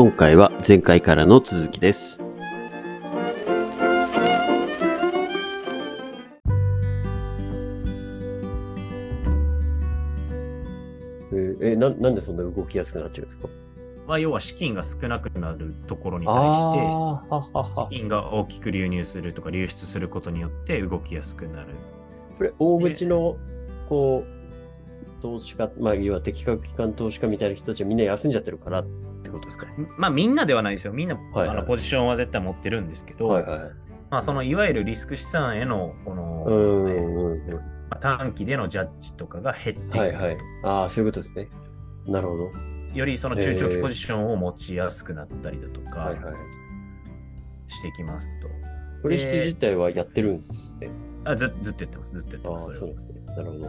今回は前回からの続きです。えななんでそんな動きやすくなっちゃうんですか？まあ、要は資金が少なくなるところに対して、資金が大きく流入するとか流出することによって動きやすくなる。これ、大口の、こう、投資家、まあ、要は適格機関投資家みたいな人たちはみんな休んじゃってるからってことですかね。まあみんなではないですよ。みんな、はいはいあのポジションは絶対持ってるんですけど、はいはい。まあそのいわゆるリスク資産へのこの。まあ短期でのジャッジとかが減ってくる、はいはい。ああ、そういうことですね。なるほど。よりその中長期ポジションを持ちやすくなったりだとか。してきますと。取引自体はやってるんですね。あずずっとやってます、ずっとやってます。そうですね。なるほど。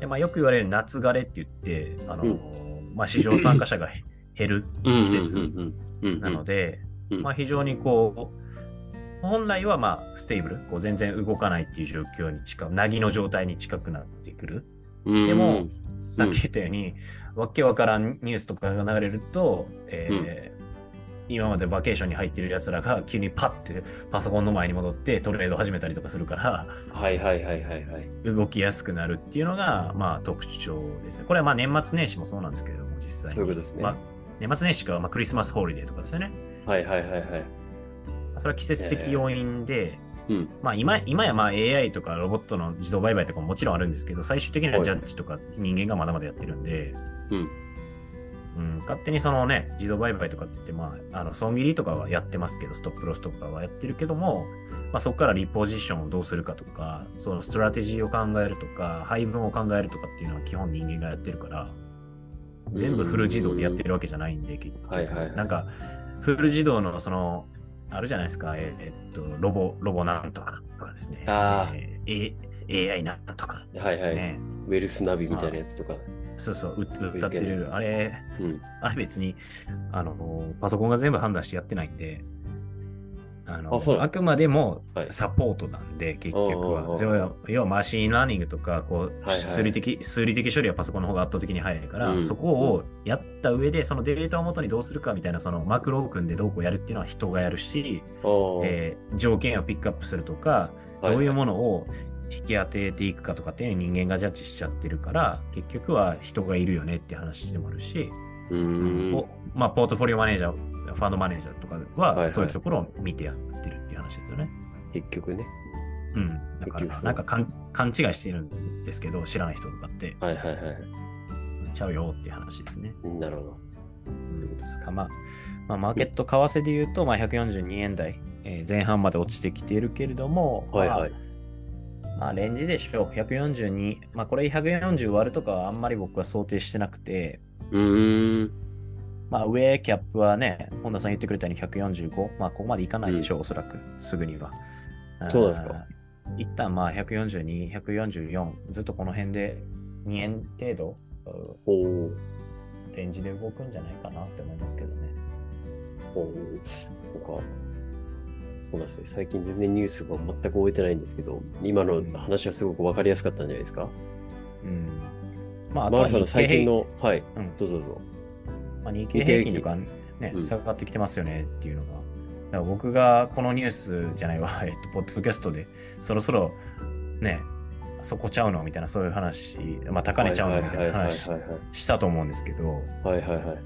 でまあ、よく言われる夏枯れって言って、あのうんまあ、市場参加者が減る季節なので、うんまあ、非常にこう、本来はまあ stable、こう全然動かないっていう状況に近く、なぎの状態に近くなってくる。うんでも、さっき言ったように、わけわからんニュースとかが流れると、えー今までバケーションに入ってるやつらが急にパッてパソコンの前に戻ってトレード始めたりとかするから、はいはいはいはいはい。動きやすくなるっていうのが、まあ、特徴ですね。これはまあ年末年始もそうなんですけれども、実際に。そういうことですねまあ、年末年始か、まあ、クリスマスホリデーとかですよね。はいはいはいはい。それは季節的要因で、うん。まあ今今やまあ AI とかロボットの自動売買とかももちろんあるんですけど、最終的にはジャッジとか人間がまだまだやってるんで、うんうん勝手にそのね、自動売買とかって言って、まあ、あの損切りとかはやってますけど、ストップロスとかはやってるけども、まあ、そこから reposition をどうするかとか、そのストラテジーを考えるとか、配分を考えるとかっていうのは基本人間がやってるから、全部フル自動でやってるわけじゃないんで、結局はいはいはいなんか、フル自動のその、あるじゃないですか、ええっと、ロボ、ロボなんとかとかですね。あえー AI なんとかですね。ウェルスナビみたいなやつとか。そうそう、謳ってる。あれ、うん。あれ別に、あの、パソコンが全部判断してやってないんで、あのあくまでもはい。サポートなんで、結局うんうんうん。は要は要は machine learning とか、こう、はいはい。数理的、数理的処理はパソコンの方が圧倒的に早いから、うん。そこをやった上で、そのデータを元にどうするかみたいな、そのマクロを組んでどうこうやるっていうのは人がやるし、えー条件をピックアップするとか、はいどういうものを引き当てていくかとかっていう人間がジャッジしちゃってるから、結局は人がいるよねって話でもあるし、うーん。ポまあ、ポートフォリオマネージャー、ファンドマネージャーとかはいははいそういうところを見てやってるっていう話ですよね。結局ね。うん。だから、なんか勘勘違いしてるんですけど、知らない人とかって、はいはいはい。ちゃうよっていう話ですね。なるほど。そういうことですか。まあ、まあ、マーケット為替で言うと、まあ、142円台、えー前半まで落ちてきているけれども、はいはい。まあまあ、レンジでしょう。142。まあ、これ140割るとかはあんまり僕は想定してなくて、うーん。まあ、上キャップはね、本田さん言ってくれたように145。まあ、ここまでいかないでしょう、おそらく。すぐには。そうですか一旦まあ、142、144、ずっとこの辺で2円程度、レンジで動くんじゃないかなって思いますけどね。おーなんか、そうですね。最近全然ニュースが全く終えてないんですけど、今の話はすごくわかりやすかったんじゃないですか？うん。まあ、あとは日経平最近の、はい、うんどうぞどうぞ。まあ、日経平均とかね、うん下がってきてますよねっていうのが。だから僕がこのニュースじゃないわ、えっと、ポッドキャストでそろそろね、そこちゃうのみたいなそういう話、まあ、高値ちゃうのみたいな話したと思うんですけど、はいはいはいはい。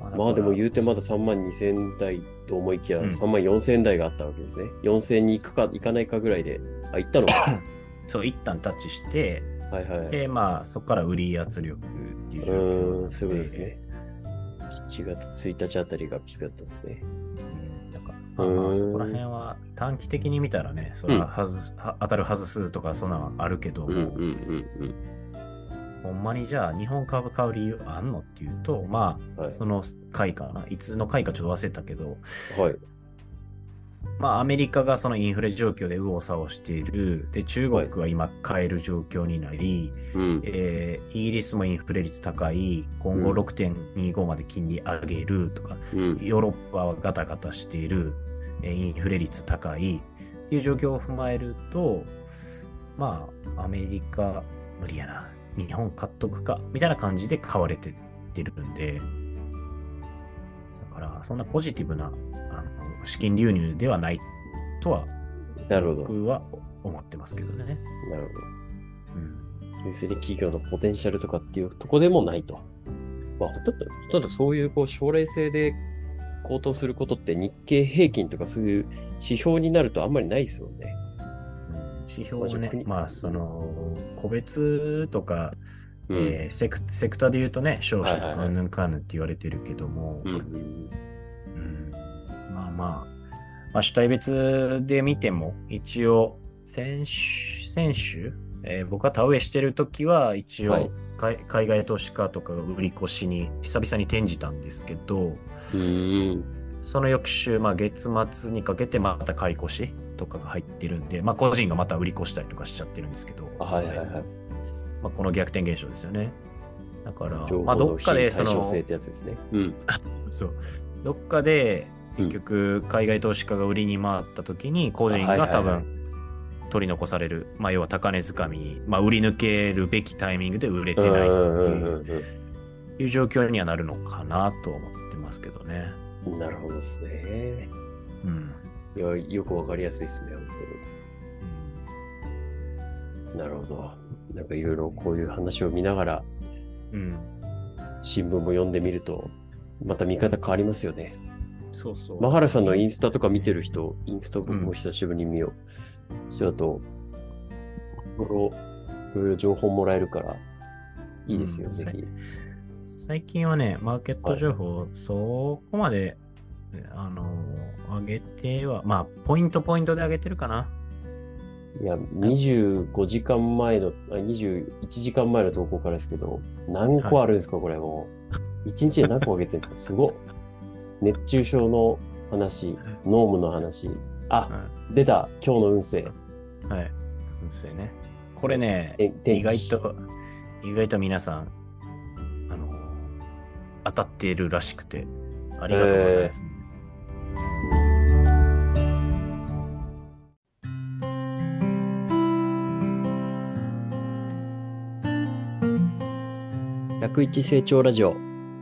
ままあでも言うてまだだ3万2000円台と思いきや、うん3万4000円台があったわけですね。4000円に行くか行かないかぐらいで、あ、行ったのか。そう、一旦タッチして、はいはいはい。で、まあ、そこから売り圧力っていうう状況ーん、そういですね。7月1日あたりがピークだったんですね。から、まあまあ、そこら辺は短期的に見たらね、それは外す、は当たる外すとか、そんなのあるけども、うんうんうんほんまにじゃあ日本株買う理由あんのっていうと、まあ、はいその回かな、いつの回かちょっと忘れたけど、うん。はい。まあアメリカがそのインフレ状況で右往左往している、で、中国は今買える状況になり、うん。えーイギリスもインフレ率高い、今後うん。6.25まで金利上げるとか、うん。ヨーロッパはガタガタしている、えーインフレ率高い。っていう状況を踏まえると、まあ、アメリカ無理やな、日本買っとくか、みたいな感じで買われてってるんで、だから、まあ、そんなポジティブな資金流入ではないとは。僕は思ってますけどね。なるほど。うん。要するに企業のポテンシャルとかっていうとこでもないと。まあ、ほとんど、ほとんどそういうこう将来性で高騰することって日経平均とかそういう指標になるとあんまりないですよね。指標はね国、まあ、その、個別とか、うん。えーセクセクターで言うとね、商社とかうんぬんかんぬんって言われてるけども、うんうんうんまあまあ、まあ、主体別で見ても、一応、先週、先週、えー僕が田植えしてるときは、一応、はい海海外投資家とかが売り越しに久々に転じたんですけど。その翌週、まあ、月末にかけてまた買い越しとかが入ってるんで、まあ、個人がまた売り越したりとかしちゃってるんですけど、あはいはいはい。まあ、この逆転現象ですよね。だから、情まあ、どっかでその、対称性ってやつですね。うん。そう。どっかで、うん結局、海外投資家が売りに回った時に、個人が多分、取り残される。まあ、要は高値掴み、まあ、売り抜けるべきタイミングで売れてないっていう状況にはなるのかなと思ってますけどね。なるほどですね。うん。いや、よくわかりやすいですね、本当に。なるほど。なんかいろいろこういう話を見ながら、うん。新聞も読んでみると、また見方変わりますよね。そうそう。マハラさんのインスタとか見てる人、インスタ僕うんも久しぶりに見よう。それだと、いろいろ情報もらえるから、いいですよ、うんぜひ。最近はね、マーケット情報、そこまで、あの、上げては、まあ、ポイントポイントで上げてるかな。いや、25時間前の、あ21時間前の投稿からですけど、何個あるんですか、これもう。1日で何個あげてるんですか？すごっ。熱中症の話、ノームの話。あ、は出た、今日の運勢。い。はい。そうね。これね、意外と、意外と皆さん、あの、当たっているらしくて、ありがとうございます。101成長ラジオ。